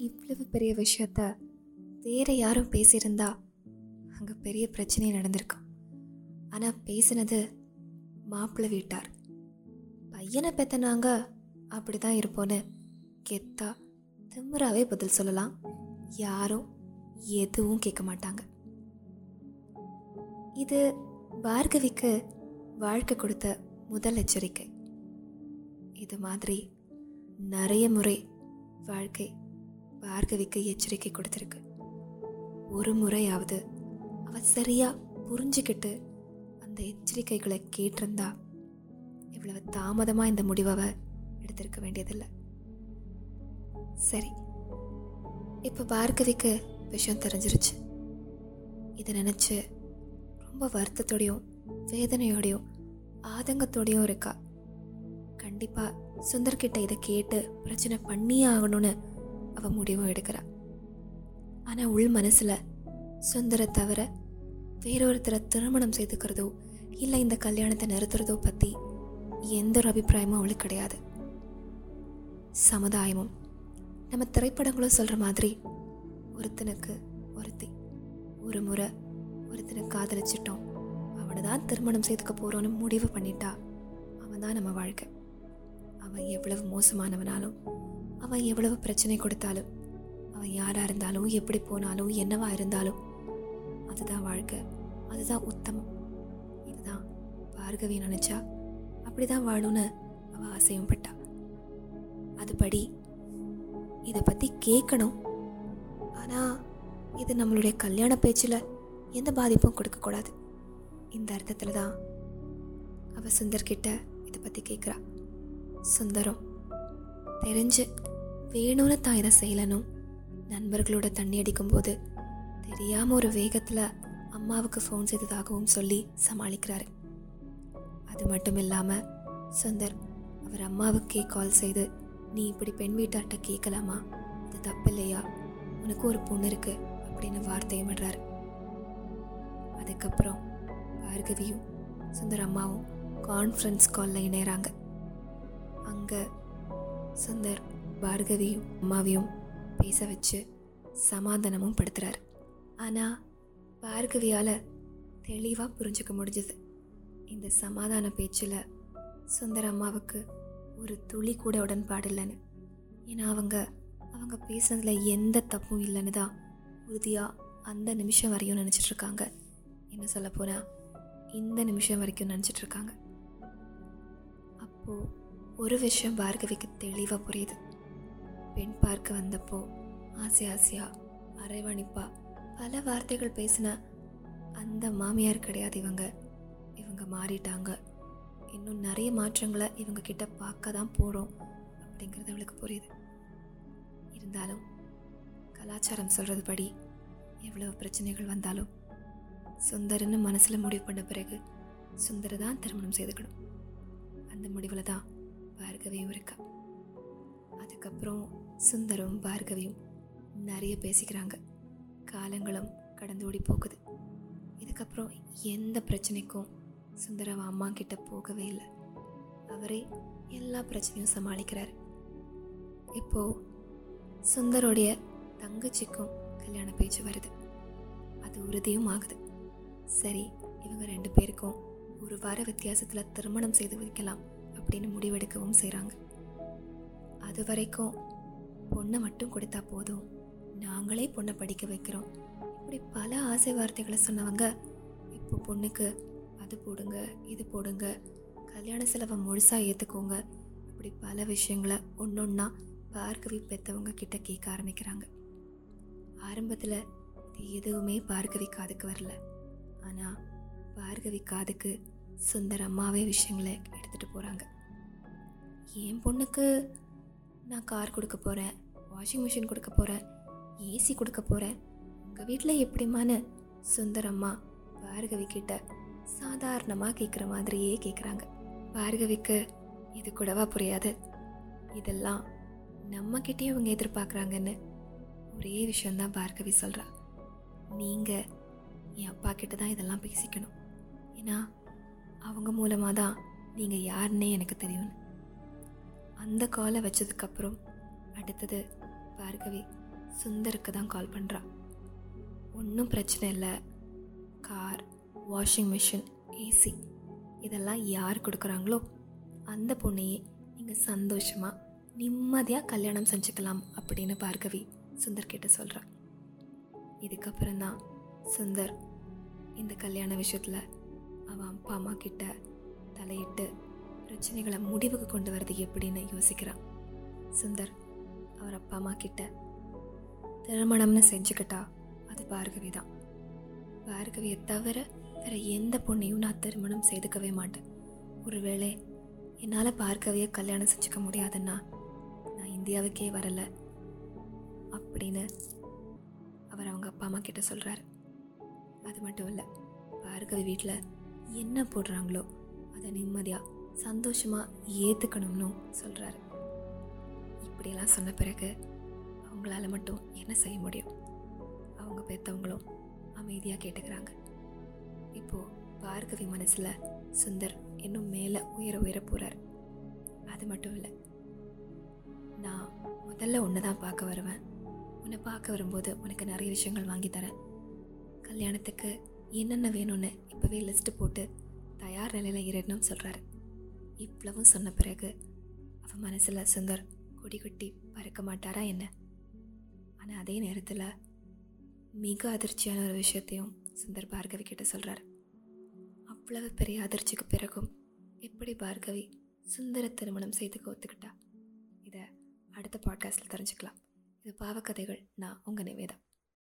இவ்வளவு பெரிய விஷயத்த வேற யாரும் பேசியிருந்தா அங்கே பெரிய பிரச்சனை நடந்திருக்கும் ஆனால் பேசினது மாப்பிள்ளை வீட்டார். பையனை பெத்தனாங்க அப்படி தான் இருப்போன்னு கெத்தா திமுறாவே பதில் சொல்லலாம். யாரும் எதுவும் கேட்க மாட்டாங்க. இது பார்கவிக்கு வாழ்க்கை கொடுத்த முதல் எச்சரிக்கை. இது மாதிரி நிறைய முறை வாழ்க்கை பார்கவிக்கு எச்சரிக்கை கொடுத்துருக்கு. ஒரு முறையாவது அவ சரியா புரிஞ்சுக்கிட்டு அந்த எச்சரிக்கைகளை கேட்டிருந்தா இவ்வளவு தாமதமா இந்த முடிவை அவ எடுத்திருக்க வேண்டியதில்லை. சரி இப்போ பார்கவிக்கு விஷயம் தெரிஞ்சிருச்சு. இதை நினச்சி ரொம்ப வருத்தத்தோடையும் வேதனையோடையும் ஆதங்கத்தோடையும் இருக்கா. கண்டிப்பா சுந்தர்கிட்ட இதை கேட்டு பிரச்சனை பண்ணியே ஆகணும்னு அவ முடிவும் எடுக்கிறா. ஆனா உள் மனசுல சுந்தரை தவிர வேறொருத்தரை திருமணம் செய்துக்கிறதோ இல்லை இந்த கல்யாணத்தை நிறுத்துறதோ பத்தி எந்த ஒரு அபிப்பிராயமும் அவளுக்கு கிடையாது. சமுதாயமும். நம்ம திரைப்படங்களும் சொல்ற மாதிரி ஒருத்தனுக்கு ஒருத்தி ஒரு முறை ஒருத்தனை காதலிச்சிட்டோம் அவனை தான் திருமணம் செய்துக்க போறோன்னு முடிவு பண்ணிட்டா அவன் தான் நம்ம வாழ்க்கை. அவன் எவ்வளவு மோசமானவனாலும் அவன் எவ்வளவு பிரச்சனை கொடுத்தாலும் அவன் யாரா இருந்தாலும் எப்படி போனாலும் என்னவா இருந்தாலும் அதுதான் வாழ்க்கை. அதுதான் உத்தமம். இதுதான் பார்கவி நினைச்சா அப்படிதான் வாழும்னு அவ ஆசையும் பட்டா. அதுபடி இதை பத்தி கேட்கணும். ஆனா இது நம்மளுடைய கல்யாண பேச்சில் எந்த பாதிப்பும் கொடுக்கக்கூடாது இந்த அர்த்தத்தில் தான் அவ சுந்தர்கிட்ட இதை பற்றி கேட்குறா. சுந்தரம் தெரிஞ்சு வேணும்னு தான் இதை செய்யலனும். நண்பர்களோட தண்ணி அடிக்கும்போது தெரியாமல் ஒரு வேகத்தில் அம்மாவுக்கு ஃபோன் செய்ததாகவும் சொல்லி சமாளிக்கிறாரு. அது மட்டும் இல்லாமல் சுந்தர் அவர் அம்மாவுக்கே கால் செய்து நீ இப்படி பெண் வீட்டார்கிட்ட கேட்கலாமா அது தப்பில்லையா? உனக்கு ஒரு பொண்ணு இருக்கு அப்படின்னு வார்த்தையும் விடுறாரு. அதுக்கப்புறம் பார்கவியும் சுந்தர் அம்மாவும் கான்ஃபரன்ஸ் காலில் இணையிறாங்க. அங்கே சுந்தர் பார்கவியும் அம்மாவையும் பேச வச்சு சமாதானமும் படுத்துகிறார் ஆனால் பார்கவியால் தெளிவாக புரிஞ்சுக்க முடிஞ்சது. இந்த சமாதான பேச்சில் சுந்தர அம்மாவுக்கு ஒரு துளி கூட உடன்பாடு இல்லைன்னு. ஏன்னா அவங்க அவங்க பேசுனதில் எந்த தப்பும் இல்லைன்னு தான் உறுதியாக அந்த நிமிஷம் வரையும் நினச்சிட்டு இருக்காங்க என்ன சொல்லப்போனால் இந்த நிமிஷம் வரைக்கும் நினச்சிட்ருக்காங்க. அப்போது ஒரு விஷயம் பார்கவிக்கு தெளிவாக புரியுது. பெண் பார்க்க வந்தப்போ ஆசை ஆசையா அரைவணிப்பா. பல வார்த்தைகள் பேசின அந்த மாமியார் கிடையாது இவங்க. இவங்க மாறிட்டாங்க. இன்னும் நிறைய மாற்றங்களை இவங்க கிட்ட பார்க்க தான் போகிறோம் அப்படிங்கிறது அவளுக்கு புரியுது. இருந்தாலும் கலாச்சாரம் சொல்கிறது படி எவ்வளவு பிரச்சனைகள் வந்தாலும் சுந்தர்னு மனசில் முடிவு பண்ண பிறகு சுந்தர தான் திருமணம் செய்துக்கணும். அந்த முடிவில் தான் பார்கவியும் இருக்கா. அதுக்கப்புறம் சுந்தரும் பார்கவியும் நிறைய பேசிக்கிறாங்க. காலங்களும் கடந்து ஓடி போகுது. இதுக்கப்புறம் எந்த பிரச்சனைக்கும் சுந்தரம் அம்மா கிட்ட போகவே இல்லை. அவரே எல்லா பிரச்சனையும் சமாளிக்கிறார். இப்போ சுந்தரோடைய தங்கச்சிக்கும் கல்யாண பேச்சு வருது. அது உறுதியும் ஆகுது. சரி இவங்க ரெண்டு பேருக்கும் ஒரு வார வித்தியாசத்தில் திருமணம் செய்து வைக்கலாம் அப்படின்னு முடிவெடுக்கவும் செய்கிறாங்க அது வரைக்கும் பொண்ணை மட்டும் கொடுத்தா போதும். நாங்களே பொண்ணை படிக்க வைக்கிறோம். இப்படி பல ஆசை வார்த்தைகளை சொன்னவங்க இப்போ பொண்ணுக்கு அது போடுங்க இது போடுங்க கல்யாண செலவை முழுசாக ஏற்றுக்கோங்க இப்படி பல விஷயங்களை ஒன்றொன்னா பார்கவி பெற்றவங்க கிட்ட கேட்க ஆரம்பிக்கிறாங்க. ஆரம்பத்தில் இது எதுவுமே பார்கவி காதுக்கு வரல. ஆனால் பார்கவி காதுக்கு சுந்தர் அம்மாவே விஷயங்களை எடுத்துகிட்டு போகிறாங்க என் பொண்ணுக்கு நான் கார் கொடுக்க போகிறேன் வாஷிங் மிஷின் கொடுக்க போகிறேன் ஏசி கொடுக்க போகிறேன் உங்கள் வீட்டில் எப்படிமான்னு சுந்தரம்மா பார்கவி கிட்ட சாதாரணமாக கேட்குற மாதிரியே கேட்குறாங்க பார்கவிக்கு இது கூடவா புரியாது. இதெல்லாம் நம்மக்கிட்டேயும் அவங்க எதிர்பார்க்குறாங்கன்னு ஒரே விஷயந்தான் பார்கவி சொல்கிறா நீங்கள் என் அப்பா கிட்ட தான் இதெல்லாம் பேசிக்கணும். ஏன்னா அவங்க மூலமாக தான் நீங்கள் யாருன்னே எனக்கு தெரியும்னு. அந்த காலை வச்சதுக்கப்புறம் அடுத்தது பார்கவி சுந்தருக்கு தான் கால் பண்ணுறா ஒன்றும் பிரச்சனை இல்லை. கார் வாஷிங் மிஷின் ஏசி இதெல்லாம் யார் கொடுக்குறாங்களோ அந்த பொண்ணையே நீங்கள் சந்தோஷமாக நிம்மதியாக கல்யாணம் செஞ்சுக்கலாம் அப்படின்னு பார்கவி சுந்தர் கிட்ட சொல்கிறான் இதுக்கப்புறம் தான் சுந்தர் இந்த கல்யாண விஷயத்தில் அவன் அப்பா அம்மா கிட்ட தலையிட்டு பிரச்சனைகளை முடிவுக்கு கொண்டு வரது எப்படின்னு யோசிக்கிறான். சுந்தர் அவர் அப்பா அம்மா கிட்ட திருமணம்னு செஞ்சுக்கிட்டா அது பார்கவி தான் பார்கவியை தவிர வேற எந்த பொண்ணையும் நான் திருமணம் செய்துக்கவே மாட்டேன். ஒருவேளை என்னால் பார்கவியை கல்யாணம் செஞ்சுக்க முடியாதுன்னா நான் இந்தியாவுக்கே வரலை அப்படின்னு அவர் அவங்க அப்பா அம்மா கிட்ட சொல்கிறாரு அது மட்டும் இல்லை பார்கவி வீட்டில் என்ன போடுறாங்களோ அதை நிம்மதியாக சந்தோஷமாக ஏற்றுக்கணும்னு சொல்கிறாரு இப்படியெல்லாம் சொன்ன பிறகு அவங்களால மட்டும் என்ன செய்ய முடியும்? அவங்க பெற்றவங்களும் அமைதியாக கேட்டுக்கிறாங்க. இப்போது பார்கவி மனசில் சுந்தர் இன்னும் மேலே உயர உயர போகிறார் அது மட்டும் இல்லை நான் முதல்ல ஒன்று தான் பார்க்க வருவேன். உன்னை பார்க்க வரும்போது உனக்கு நிறைய விஷயங்கள் வாங்கி தரேன். கல்யாணத்துக்கு என்னென்ன வேணும்னு இப்போவே லிஸ்ட்டு போட்டு தயார் நிலையில் இருன்னு சொல்கிறாரு இவ்வளவும் சொன்ன பிறகு அவன் மனசில் சுந்தர் கொடி கொட்டி பறக்க மாட்டாரா என்ன? ஆனால் அதே நேரத்தில் மிக அதிர்ச்சியான ஒரு விஷயத்தையும் சுந்தர் பார்கவி கிட்ட சொல்கிறார் அவ்வளவு பெரிய அதிர்ச்சிக்கு பிறகும் எப்படி பார்கவி சுந்தர திருமணம் செய்துக்க ஒத்துக்கிட்டா? இதை அடுத்த பாட்காஸ்ட்டில் தெரிஞ்சுக்கலாம். இது பாவக்கதைகள் நான் உங்கள் நிவேதா